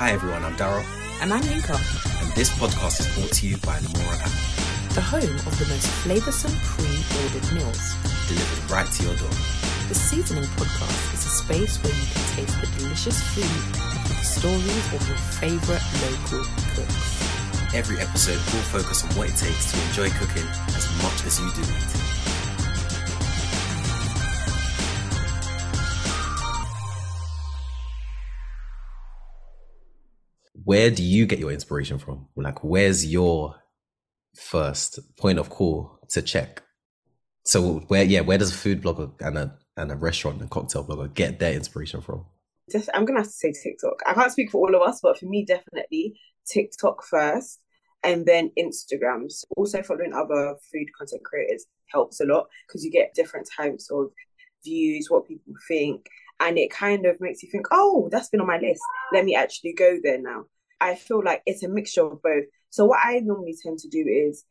Hi everyone, I'm Daryl, And I'm Yinka, and this podcast is brought to you by Lamora app, the home of the most flavoursome pre-ordered meals. delivered right to your door. The Seasoning Podcast is a space where you can taste the delicious food and the stories of your favourite local cooks. Every episode will focus on what it takes to enjoy cooking as much as you do eating. Where do you get your inspiration from? Like, where's your first point of call to check? So, where, yeah, where does a food blogger and a and a restaurant and cocktail blogger get their inspiration from? I'm gonna have to say TikTok. I can't speak for all of us, but for me, definitely TikTok first, and then Instagrams. Also, following other food content creators helps a lot because you get different types of views, what people think, and it kind of makes you think, oh, that's been on my list. Let me actually go there now. I feel like it's a mixture of both. So what I normally tend to do is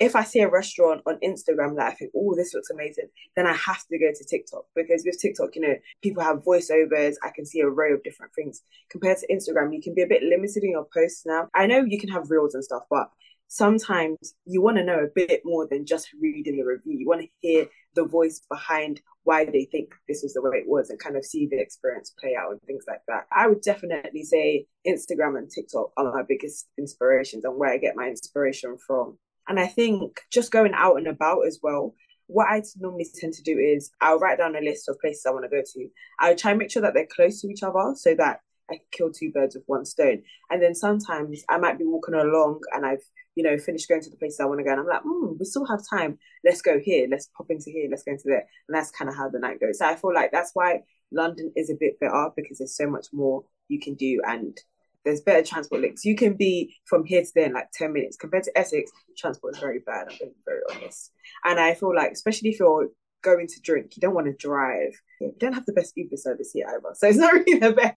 if I see a restaurant on Instagram that I think, oh, this looks amazing, then I have to go to TikTok because with TikTok, you know, people have voiceovers. I can see a row of different things. Compared to Instagram, you can be a bit limited in your posts now. I know you can have reels and stuff, but sometimes you want to know a bit more than just reading the review. You want to hear the voice behind why they think this was the way it was and kind of see the experience play out and things like that. I would definitely say Instagram and TikTok are my biggest inspirations and where I get my inspiration from. And I think just going out and about as well, what I normally tend to do is I'll write down a list of places I want to go to. I'll try and make sure that they're close to each other so that I can kill two birds with one stone. And then sometimes I might be walking along and I've, you know, finished going to the places I want to go. And I'm like, hmm, we still have time. Let's go here. Let's pop into here. Let's go into there. And that's kind of how the night goes. So I feel like that's why London is a bit better because there's so much more you can do and there's better transport links. You can be from here to there in like 10 minutes. Compared to Essex, transport is very bad, I'm being very honest. And I feel like, especially if you're going to drink, you don't want to drive. You don't have the best Uber service here either. So it's not really the best.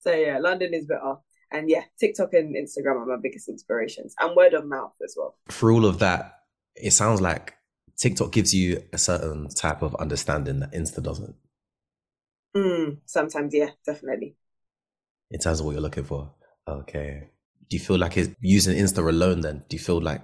So yeah, London is better. And yeah, TikTok and Instagram are my biggest inspirations. And word of mouth as well. For all of that, it sounds like TikTok gives you a certain type of understanding that Insta doesn't, Mm, sometimes, yeah, definitely. in terms of what you're looking for. Okay. Do you feel like it's using Insta alone then? Do you feel like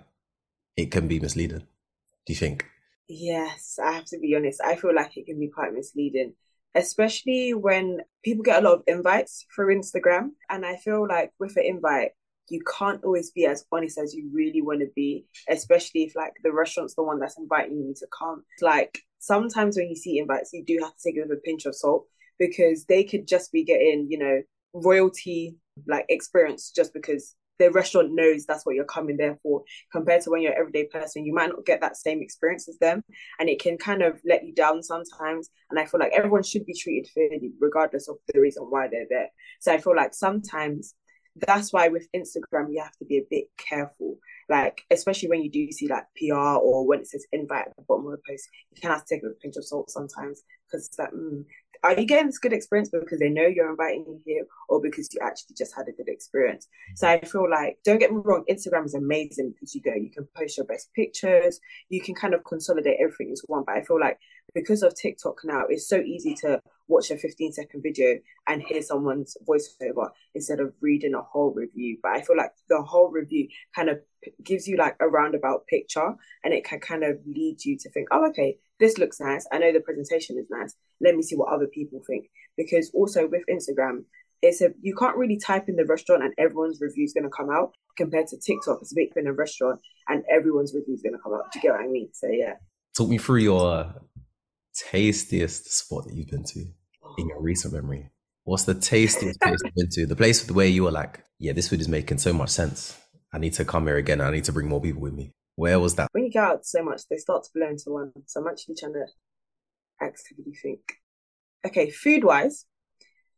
it can be misleading? Do you think? Yes, I have to be honest. I feel like it can be quite misleading, especially when people get a lot of invites for Instagram. And I feel like with an invite, you can't always be as honest as you really want to be, especially if like the restaurant's the one that's inviting you to come. Like sometimes when you see invites, you do have to take it with a pinch of salt because they could just be getting, you know, royalty like experience just because the restaurant knows that's what you're coming there for compared to when you're an everyday person you might not get that same experience as them and it can kind of let you down sometimes and i feel like everyone should be treated fairly regardless of the reason why they're there. So i feel like sometimes that's why with instagram you have to be a bit careful like especially when you do see like pr or when it says invite at the bottom of the post you can have to take a pinch of salt sometimes because it's like mm, are you getting this good experience because they know you're inviting you here or because you actually just had a good experience? So I feel like, don't get me wrong, Instagram is amazing because you go, you can post your best pictures, you can kind of consolidate everything into one. But I feel like because of TikTok now, it's so easy to watch a 15 second video and hear someone's voiceover instead of reading a whole review. But I feel like the whole review kind of gives you like a roundabout picture and it can kind of lead you to think, oh, okay, this looks nice. I know the presentation is nice. Let me see what other people think. Because also with Instagram, it's a you can't really type in the restaurant and everyone's review is going to come out compared to TikTok. It's a big in a restaurant and everyone's review is going to come out. Do you get what I mean? So yeah. Talk me through your tastiest spot that you've been to in your recent memory. What's the tastiest place you've been to? The place where you were like, yeah, this food is making so much sense. I need to come here again. I need to bring more people with me. Where was that? When you go out so much, they start to blow into one. So I'm actually trying to actively think. Okay, food wise,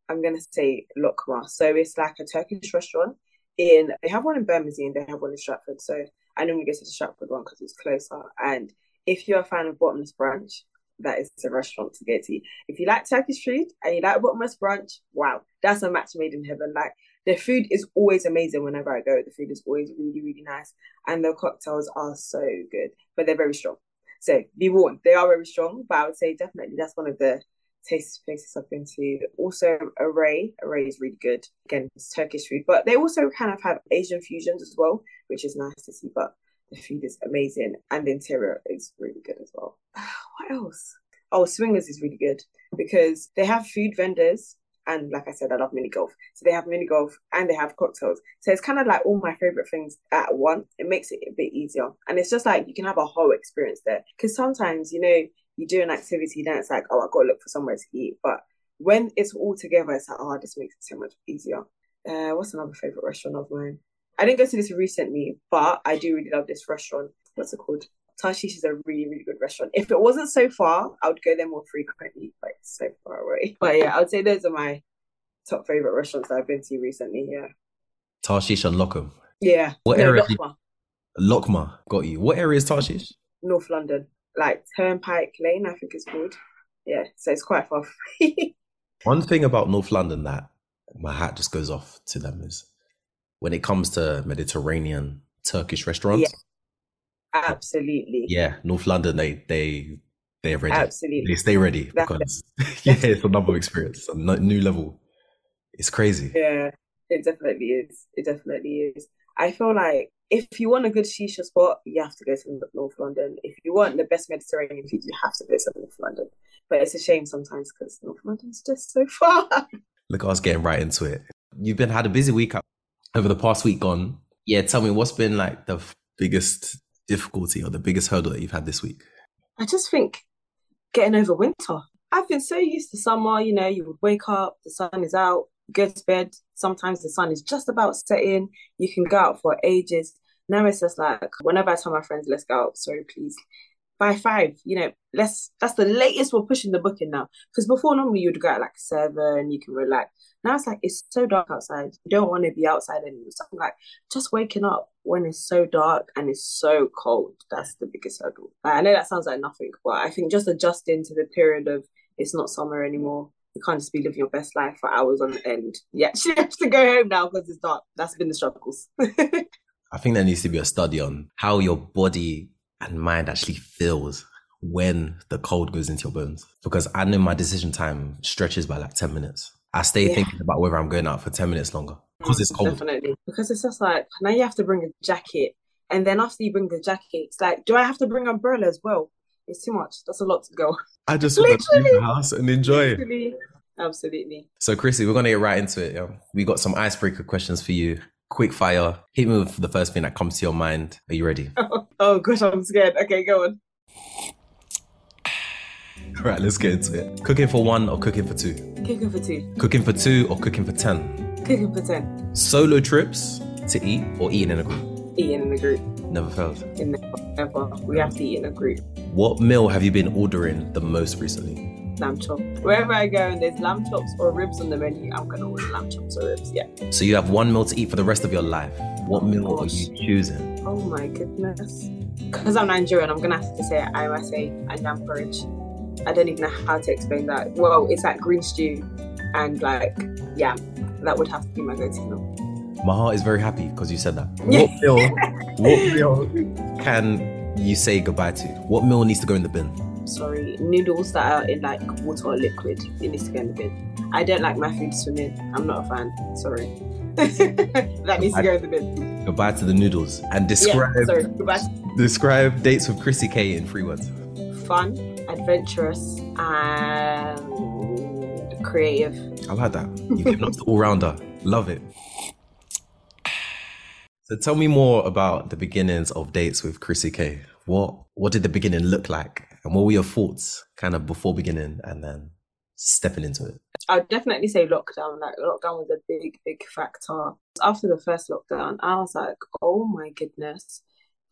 I'm gonna say Lokma. So it's like a Turkish restaurant in. They have one in Bermondsey and they have one in Stratford. So I normally go to the Stratford one because it's closer. And if you're a fan of Bottomless Brunch, that is a restaurant to get to. If you like Turkish food and you like Bottomless Brunch, wow, that's a match made in heaven. Like the food is always amazing whenever I go. The food is always really, really nice, and the cocktails are so good, but they're very strong. So be warned, they are very strong. But I would say definitely that's one of the tasty places I've been to. Also, Array. Array is really good. Again, it's Turkish food, but they also kind of have Asian fusions as well, which is nice to see. But the food is amazing, and the interior is really good as well. What else? Oh, Swingers is really good because they have food vendors. And like I said, I love mini golf. So they have mini golf and they have cocktails. So it's kind of like all my favorite things at once. It makes it a bit easier. And it's just like you can have a whole experience there. Because sometimes, you know, you do an activity, then it's like, oh, I got to look for somewhere to eat. But when it's all together, it's like, oh, this makes it so much easier. Uh, what's another favorite restaurant of mine? I didn't go to this recently, but I do really love this restaurant. What's it called? Tarshish is a really, really good restaurant. If it wasn't so far, I would go there more frequently, but it's so far away. But yeah, I would say those are my top favorite restaurants that I've been to recently. Yeah. Tarshish and Lokma. Yeah. What no, area? Lokma. Got you. What area is Tarshish? North London, like Turnpike Lane, I think it's called. Yeah, so it's quite far. One thing about North London that my hat just goes off to them is when it comes to Mediterranean Turkish restaurants. Yeah, Absolutely. Yeah, North London, they they they're ready. Absolutely. They stay ready That's because yeah, it's another experience, a new level. It's crazy. Yeah, it definitely is. It definitely is. I feel like if you want a good shisha spot, you have to go to North London. If you want the best Mediterranean food, you have to go to North London. But it's a shame sometimes because North London's just so far. Look, I was getting right into it. You've been had a busy week over the past week gone. Yeah, tell me what's been like the biggest difficulty or the biggest hurdle that you've had this week. I just think getting over winter. I've been so used to summer, you know, you would wake up, the sun is out, go to bed. Sometimes the sun is just about setting. You can go out for ages. Now it's just like whenever I tell my friends, let's go out, sorry, please. By five, you know, let's that's the latest we're pushing the booking now. Because before normally you'd go at like seven, you can relax. Now it's like it's so dark outside. You don't want to be outside anymore. So I'm like, just waking up when it's so dark and it's so cold. That's the biggest hurdle. I know that sounds like nothing, but I think just adjusting to the period of it's not summer anymore. You can't just be living your best life for hours on end. Yeah, she has to go home now because it's dark. That's been the struggles. I think there needs to be a study on how your body and mind actually feels when the cold goes into your bones. Because I know my decision time stretches by like 10 minutes. I stay Yeah. thinking about whether I'm going out for 10 minutes longer because it's cold. Definitely. Because it's just like now you have to bring a jacket. And then after you bring the jacket, it's like, do I have to bring umbrella as well? It's too much. That's a lot to go. I just want to leave Literally. the house and enjoy it. Absolutely. Absolutely. So, Krissy, we're going to get right into it. Yeah? We got some icebreaker questions for you. Quick fire. Hit me with the first thing that comes to your mind. Are you ready? Oh gosh, I'm scared. Okay, go on. All right, let's get into it. Cooking for one or cooking for two? Cooking for two. Cooking for two or cooking for 10? Cooking for ten. Solo trips to eat or eating in a group? Eating in a group. Never failed. Never. We have to eat in a group. What meal have you been ordering the most recently? Lamb chop. Wherever I go and there's lamb chops or ribs on the menu, I'm gonna order lamb chops or ribs. Yeah. So you have one meal to eat for the rest of your life. What meal are you choosing? Oh my goodness. Because I'm Nigerian, I'm gonna have to say IMSA and yam porridge. I don't even know how to explain that. Well, it's like green stew and like yeah, That would have to be my go-to meal. My heart is very happy because you said that. What meal? what meal can you say goodbye to? What meal needs to go in the bin? Sorry, noodles that are in like water or liquid. It needs to go in the bin. I don't like my food swimming. I'm not a fan. Sorry. that needs to go in the bin. Goodbye to the noodles and describe Yeah, sorry. Goodbye. describe dates with KrissyK in three words. Fun, adventurous, and creative. I like that. You've given us the all rounder. Love it. So tell me more about the beginnings of dates with KrissyK. What what did the beginning look like? And what were your thoughts kind of before beginning and then stepping into it? I'd definitely say lockdown. Like lockdown was a big, big factor. After the first lockdown, I was like, oh my goodness.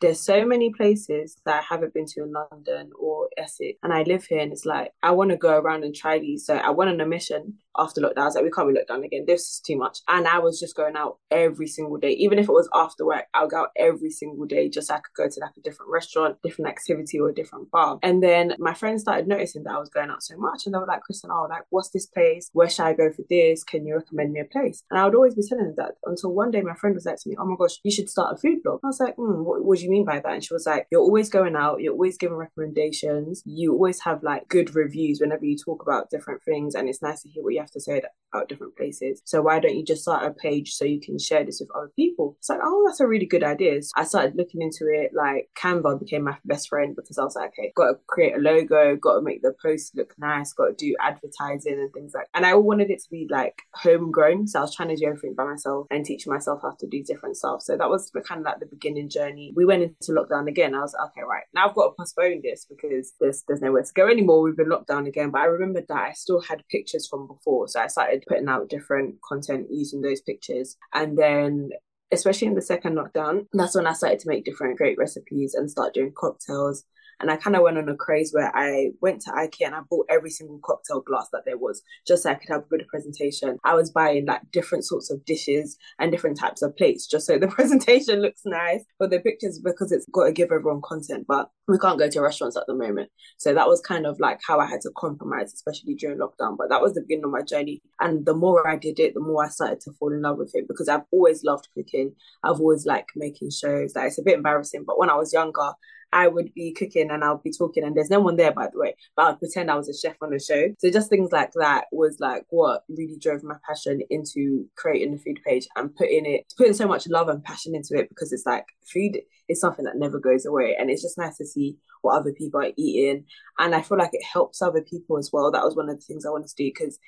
There's so many places that I haven't been to in London or Essex, and I live here, and it's like I want to go around and try these. So I went on a mission after lockdown. I was like, we can't be locked down again. This is too much. And I was just going out every single day. Even if it was after work, I'll go out every single day just so I could go to like a different restaurant, different activity, or a different bar. And then my friends started noticing that I was going out so much. And they were like, Kristen, oh, like, what's this place? Where should I go for this? Can you recommend me a place? And I would always be telling them that until one day my friend was like to me, oh my gosh, you should start a food blog. I was like, mm, what, what do you mean by that? And she was like, you're always going out, you're always giving recommendations, you always have like good reviews whenever you talk about different things. And it's nice to hear what you have to say about different places. So why don't you just start a page so you can share this with other people? It's like, oh, that's a really good idea. So I started looking into it. Like Canva became my best friend because I was like, okay, got to create a logo, got to make the post look nice, got to do advertising and things like. That. And I wanted it to be like homegrown, so I was trying to do everything by myself and teach myself how to do different stuff. So that was kind of like the beginning journey. We went into lockdown again. I was like, okay, right now I've got to postpone this because there's there's nowhere to go anymore. We've been locked down again. But I remembered that I still had pictures from before, so I started putting out different content using those pictures, and then especially in the second lockdown, that's when I started to make different great recipes and start doing cocktails and I kind of went on a craze where I went to IKEA and I bought every single cocktail glass that there was just so I could have a good presentation. I was buying like different sorts of dishes and different types of plates just so the presentation looks nice for the pictures because it's got to give everyone content. But we can't go to restaurants at the moment. So that was kind of like how I had to compromise, especially during lockdown. But that was the beginning of my journey. And the more I did it, the more I started to fall in love with it because I've always loved cooking. I've always liked making shows. That like, it's a bit embarrassing, but when I was younger, I would be cooking and I'll be talking and there's no one there by the way, but I'd pretend I was a chef on the show. So just things like that was like what really drove my passion into creating the food page and putting it putting so much love and passion into it because it's like food is something that never goes away and it's just nice to see what other people are eating and I feel like it helps other people as well. That was one of the things I wanted to do because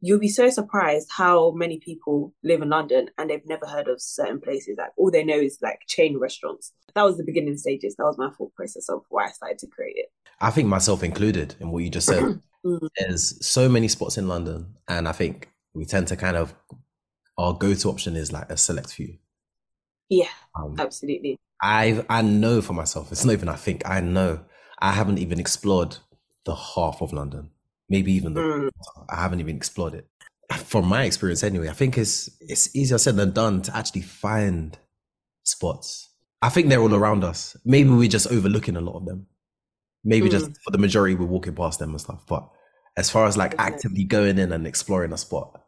you'll be so surprised how many people live in London and they've never heard of certain places. Like all they know is like chain restaurants. That was the beginning stages. That was my thought process of why I started to create it. I think myself included in what you just said. mm. There's so many spots in London, and I think we tend to kind of our go-to option is like a select few. Yeah, um, absolutely. I I know for myself. It's not even I think I know. I haven't even explored the half of London maybe even the mm. I haven't even explored it. From my experience, anyway, I think it's it's easier said than done to actually find spots. I think they're all around us. Maybe we're just overlooking a lot of them. Maybe mm. just for the majority, we're walking past them and stuff. But as far as like actively going in and exploring a spot,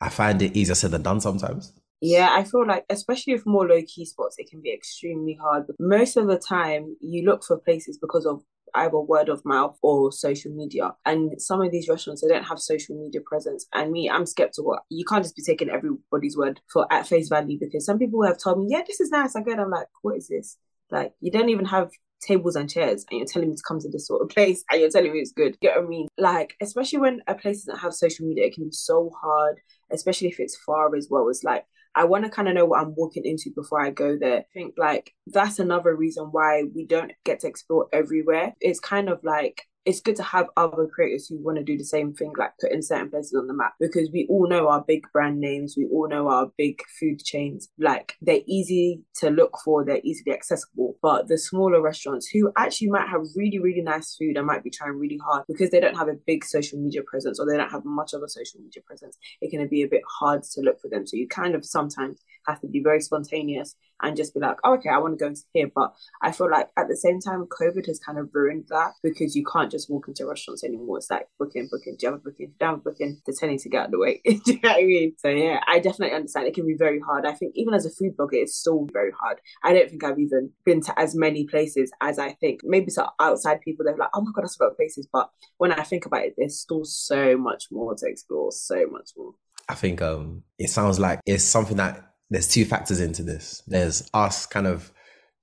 I find it easier said than done sometimes. Yeah, I feel like, especially with more low key spots, it can be extremely hard. But most of the time, you look for places because of either word of mouth or social media. And some of these restaurants, they don't have social media presence. And me, I'm skeptical. You can't just be taking everybody's word for at face value because some people have told me, yeah, this is nice. I go, I'm like, what is this? Like, you don't even have tables and chairs and you're telling me to come to this sort of place and you're telling me it's good. You get what I mean? Like, especially when a place doesn't have social media, it can be so hard, especially if it's far as well. It's like I want to kind of know what I'm walking into before I go there. I think like that's another reason why we don't get to explore everywhere. It's kind of like it's good to have other creators who want to do the same thing, like putting certain places on the map, because we all know our big brand names, we all know our big food chains. Like they're easy to look for, they're easily accessible. But the smaller restaurants who actually might have really, really nice food and might be trying really hard because they don't have a big social media presence or they don't have much of a social media presence, it can be a bit hard to look for them. So you kind of sometimes have to be very spontaneous and just be like, oh, okay, I want to go into here. But I feel like at the same time, COVID has kind of ruined that because you can't just walk into restaurants anymore. It's like booking, booking, do you have a booking? Do you have a booking? They're telling to get out of the way. do you know what I mean? So yeah, I definitely understand. It can be very hard. I think even as a food blogger, it's still very hard. I don't think I've even been to as many places as I think. Maybe to outside people, they're like, oh my God, that's about places. But when I think about it, there's still so much more to explore, so much more. I think um, it sounds like it's something that there's two factors into this. There's us kind of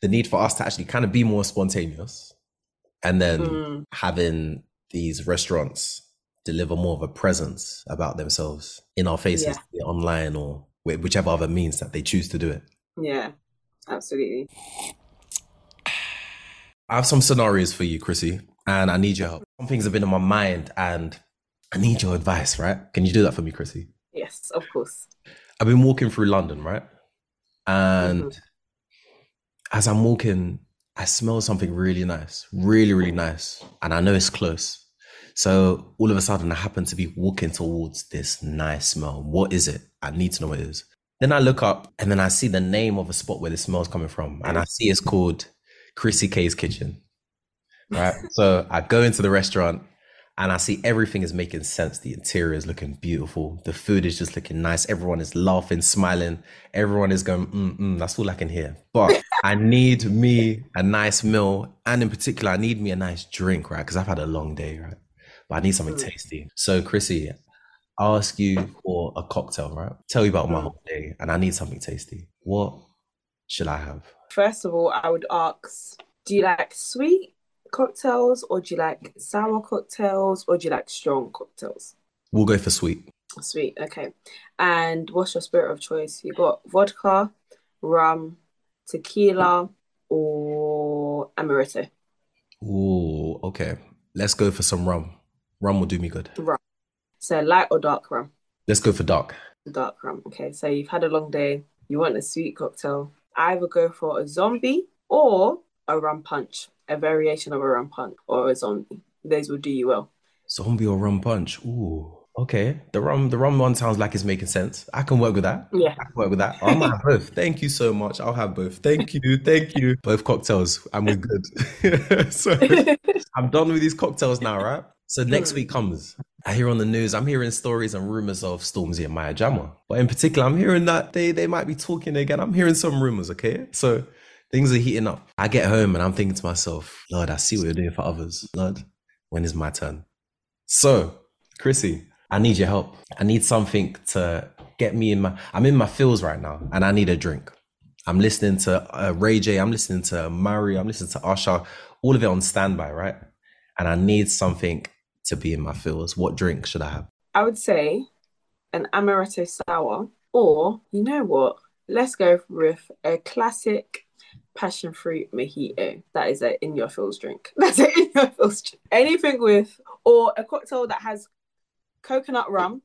the need for us to actually kind of be more spontaneous, and then mm. having these restaurants deliver more of a presence about themselves in our faces, yeah. online or whichever other means that they choose to do it. Yeah, absolutely. I have some scenarios for you, Krissy, and I need your help. Some things have been on my mind, and I need your advice. Right? Can you do that for me, Krissy? Yes, of course. I've been walking through London, right? And mm-hmm. as I'm walking, I smell something really nice, really, really nice. And I know it's close. So all of a sudden, I happen to be walking towards this nice smell. What is it? I need to know what it is. Then I look up and then I see the name of a spot where the smell's coming from. And I see it's called KrissyK's Kitchen. Right. so I go into the restaurant and I see everything is making sense. The interior is looking beautiful. The food is just looking nice. Everyone is laughing, smiling. Everyone is going, mm, mm, that's all I can hear. But I need me a nice meal. And in particular, I need me a nice drink, right? Because I've had a long day, right? But I need something Mm. tasty. So, Krissy, I'll ask you for a cocktail, right? Tell you about my whole day, and I need something tasty. What should I have? First of all, I would ask, do you like sweet cocktails or do you like sour cocktails or do you like strong cocktails? We'll go for sweet. Sweet, okay. And what's your spirit of choice? You got vodka, rum, tequila, or amaretto? Ooh, okay. Let's go for some rum. Rum will do me good. Rum. So light or dark rum? Let's go for dark. Dark rum. Okay, so you've had a long day. You want a sweet cocktail. Either go for a zombie or a rum punch, a variation of a rum punch or a zombie. Those will do you well. Zombie or rum punch. Ooh, okay. The rum, the rum one sounds like it's making sense. I can work with that. Yeah. I can work with that. I might have both. Thank you so much. I'll have both. Thank you. Thank you. Both cocktails, and we're good. so I'm done with these cocktails now, right? So next Mm. week comes. I hear on the news, I'm hearing stories and rumors of Stormzy and Maya Jama. But in particular, I'm hearing that they, they might be talking again. I'm hearing some rumors, okay? So things are heating up. I get home and I'm thinking to myself, Lord, I see what you're doing for others. Lord, when is my turn? So, Krissy, I need your help. I need something to get me in my. I'm in my feels right now, and I need a drink. I'm listening to uh, Ray J. I'm listening to Murray. I'm listening to Usher. All of it on standby, right? And I need something to be in my feels. What drink should I have? I would say an amaretto sour, or you know what? Let's go with a classic passion fruit mojito. That is a in your feels drink. That's it in your feels drink. Anything with, or a cocktail that has coconut rum,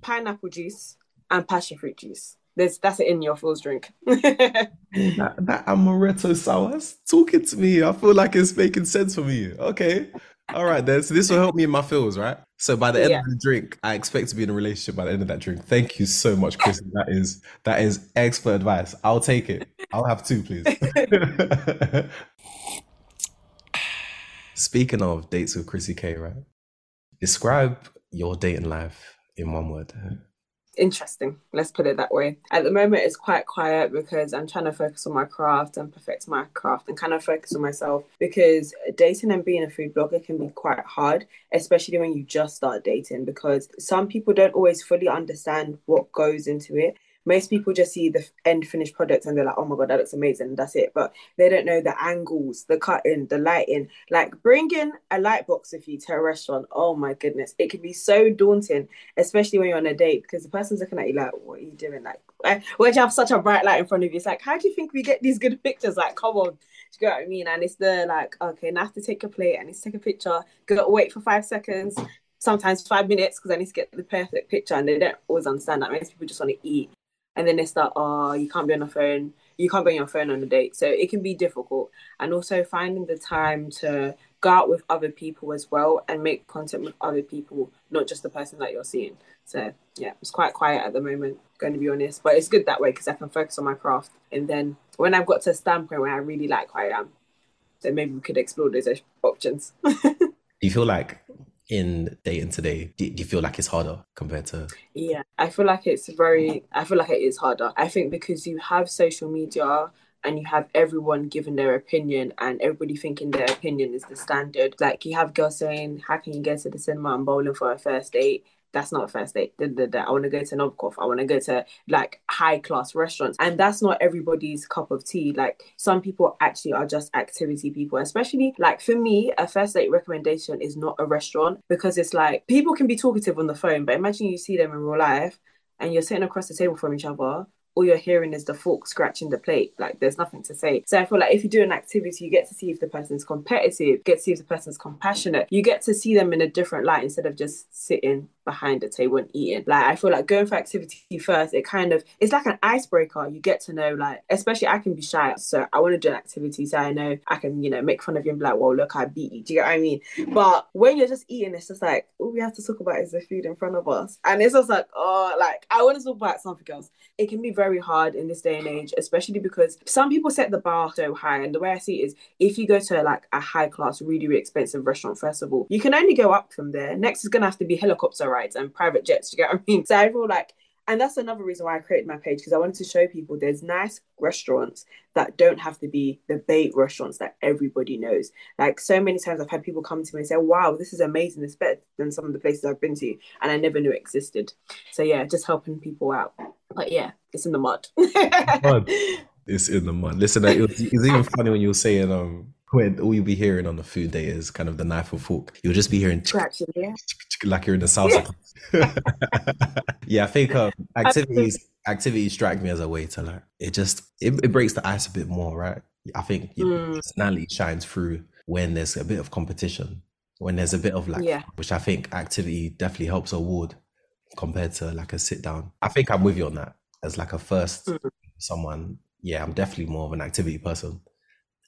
pineapple juice, and passion fruit juice. There's that's an in your feels drink. That, that amaretto sour, that's talking to me. I feel like it's making sense for me. Okay. All right, then. So this will help me in my feels, right? So by the end Yeah. of the drink, I expect to be in a relationship by the end of that drink. Thank you so much, Chris. That is that is expert advice. I'll take it. I'll have two, please. Speaking of dates with KrissyK, right? Describe your dating life in one word. Interesting. Let's put it that way. At the moment, it's quite quiet because I'm trying to focus on my craft and perfect my craft and kind of focus on myself because dating and being a food blogger can be quite hard, especially when you just start dating because some people don't always fully understand what goes into it. Most people just see the end finished product and they're like, oh my God, that looks amazing. That's it. But they don't know the angles, the cutting, the lighting. Like bringing a light box with you to a restaurant, oh my goodness, it can be so daunting especially when you're on a date because the person's looking at you like, what are you doing? Like, why why'd you have such a bright light in front of you? It's like, how do you think we get these good pictures? Like, come on. Do you get what I mean? And it's the like, okay, now I have to take a plate, I need to take a picture, go wait for five seconds, sometimes five minutes because I need to get the perfect picture. And they don't always understand that. Most people just want to eat. And then they start, oh, you can't be on the phone. You can't be on your phone on a date. So it can be difficult. And also finding the time to go out with other people as well and make content with other people, not just the person that you're seeing. So yeah, it's quite quiet at the moment, going to be honest. But it's good that way because I can focus on my craft. And then when I've got to a standpoint where I really like who I am, then maybe we could explore those options. Do you feel like in dating today, do, you feel like it's harder compared to Yeah, I feel like it's very, I feel like it is harder. I think because you have social media and you have everyone giving their opinion and everybody thinking their opinion is the standard. Like you have girls saying, How can you go to the cinema and bowling for a first date? That's not a first date. Da, da, da. I want to go to Novikov. I want to go to like high class restaurants. And that's not everybody's cup of tea. Like some people actually are just activity people, especially like for me, a first date recommendation is not a restaurant because it's like people can be talkative on the phone, but imagine you see them in real life and you're sitting across the table from each other all you're hearing is the fork scratching the plate. Like there's nothing to say. So I feel like if you do an activity, you get to see if the person's competitive, get to see if the person's compassionate. You get to see them in a different light instead of just sitting behind the table and eating. Like I feel like going for activity first, it kind of it's like an icebreaker. You get to know like especially I can be shy. So I want to do an activity so I know I can, you know, make fun of you and be like, well look, I beat you. Do you get what I mean? But when you're just eating, it's just like all we have to talk about is the food in front of us. And it's just like, oh like I want to talk about something else. It can be very hard in this day and age, especially because some people set the bar so high. And the way I see it is if you go to like a high class, really, really expensive restaurant, first of all, you can only go up from there. Next is gonna have to be helicopter rides and private jets. You get what I mean? So I feel like and that's another reason why I created my page because I wanted to show people there's nice restaurants that don't have to be the bait restaurants that everybody knows. Like so many times I've had people come to me and say, Wow, this is amazing. It's better than some of the places I've been to and I never knew existed. So yeah, just helping people out. But yeah, it's in the mud. mud. it's in the mud. Listen, it was, it's even funny when you were saying um when all you'll be hearing on the food day is kind of the knife and fork. You'll just be hearing yeah. like you're in the salsa. Yeah, I think um, activities activities strike me as a way to like it just it, it breaks the ice a bit more, right? I think your mm. personality shines through when there's a bit of competition, when there's a bit of like, yeah. which I think activity definitely helps award compared to like a sit down. I think I'm with you on that as like a first mm. someone. Yeah, I'm definitely more of an activity person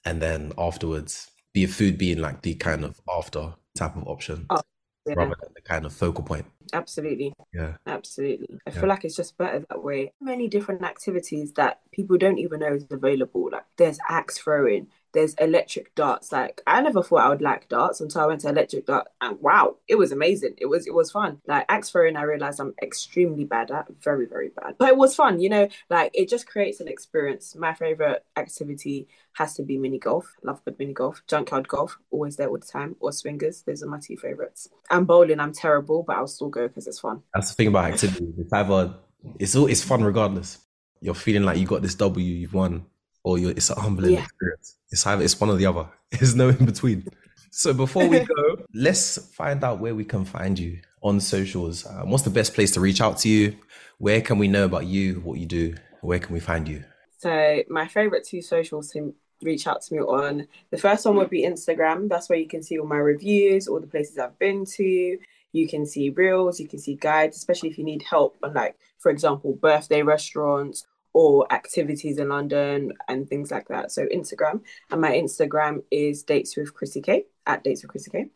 and then afterwards be a food being like the kind of after type of option oh, yeah. rather than the kind of focal point. Absolutely. Yeah. Absolutely. I yeah. feel like it's just better that way. Many different activities that people don't even know is available. Like there's axe throwing there's electric darts. Like I never thought I would like darts until I went to electric dart, and wow, it was amazing. It was it was fun. Like axe throwing, I realized I'm extremely bad at, very very bad. But it was fun, you know. Like it just creates an experience. My favorite activity has to be mini golf. Love good mini golf. Junkyard golf, always there all the time. Or swingers. Those are my two favorites. And bowling, I'm terrible, but I'll still go because it's fun. That's the thing about activity. It's either it's all it's fun regardless. You're feeling like you got this W, you've won or it's a humbling yeah. experience. It's either it's one or the other. There's no in between. So before we go, let's find out where we can find you on socials. Um, what's the best place to reach out to you? Where can we know about you, what you do? Where can we find you? So my favorite two socials to reach out to me on. The first one would be Instagram. That's where you can see all my reviews, all the places I've been to. You can see reels, you can see guides, especially if you need help on like, for example, birthday restaurants or activities in London and things like that. So Instagram. And my Instagram is Dates with KrissyK at Dates with KrissyK.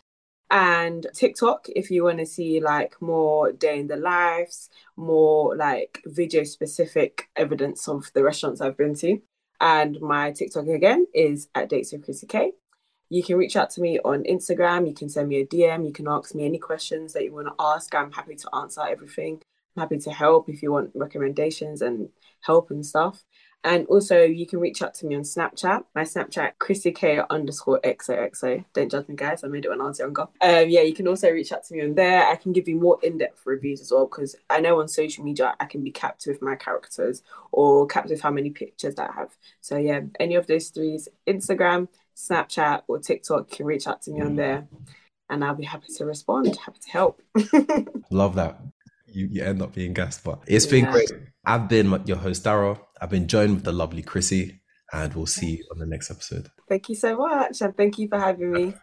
And TikTok, if you want to see like more day in the lives, more like video specific evidence of the restaurants I've been to. And my TikTok again is at Dates with KrissyK. You can reach out to me on Instagram. You can send me a DM. You can ask me any questions that you want to ask. I'm happy to answer everything. Happy to help if you want recommendations and help and stuff. And also, you can reach out to me on Snapchat. My Snapchat, KrissyK underscore XOXO. Don't judge me, guys. I made it when I was younger. Um, yeah, you can also reach out to me on there. I can give you more in depth reviews as well because I know on social media I can be capped with my characters or capped with how many pictures that I have. So, yeah, any of those three Instagram, Snapchat, or TikTok, you can reach out to me on there and I'll be happy to respond, happy to help. Love that you, you end up being gassed. But it's been great. I've been your host, Daryl. I've been joined with the lovely Krissy, and we'll see you on the next episode. Thank you so much, and thank you for having me.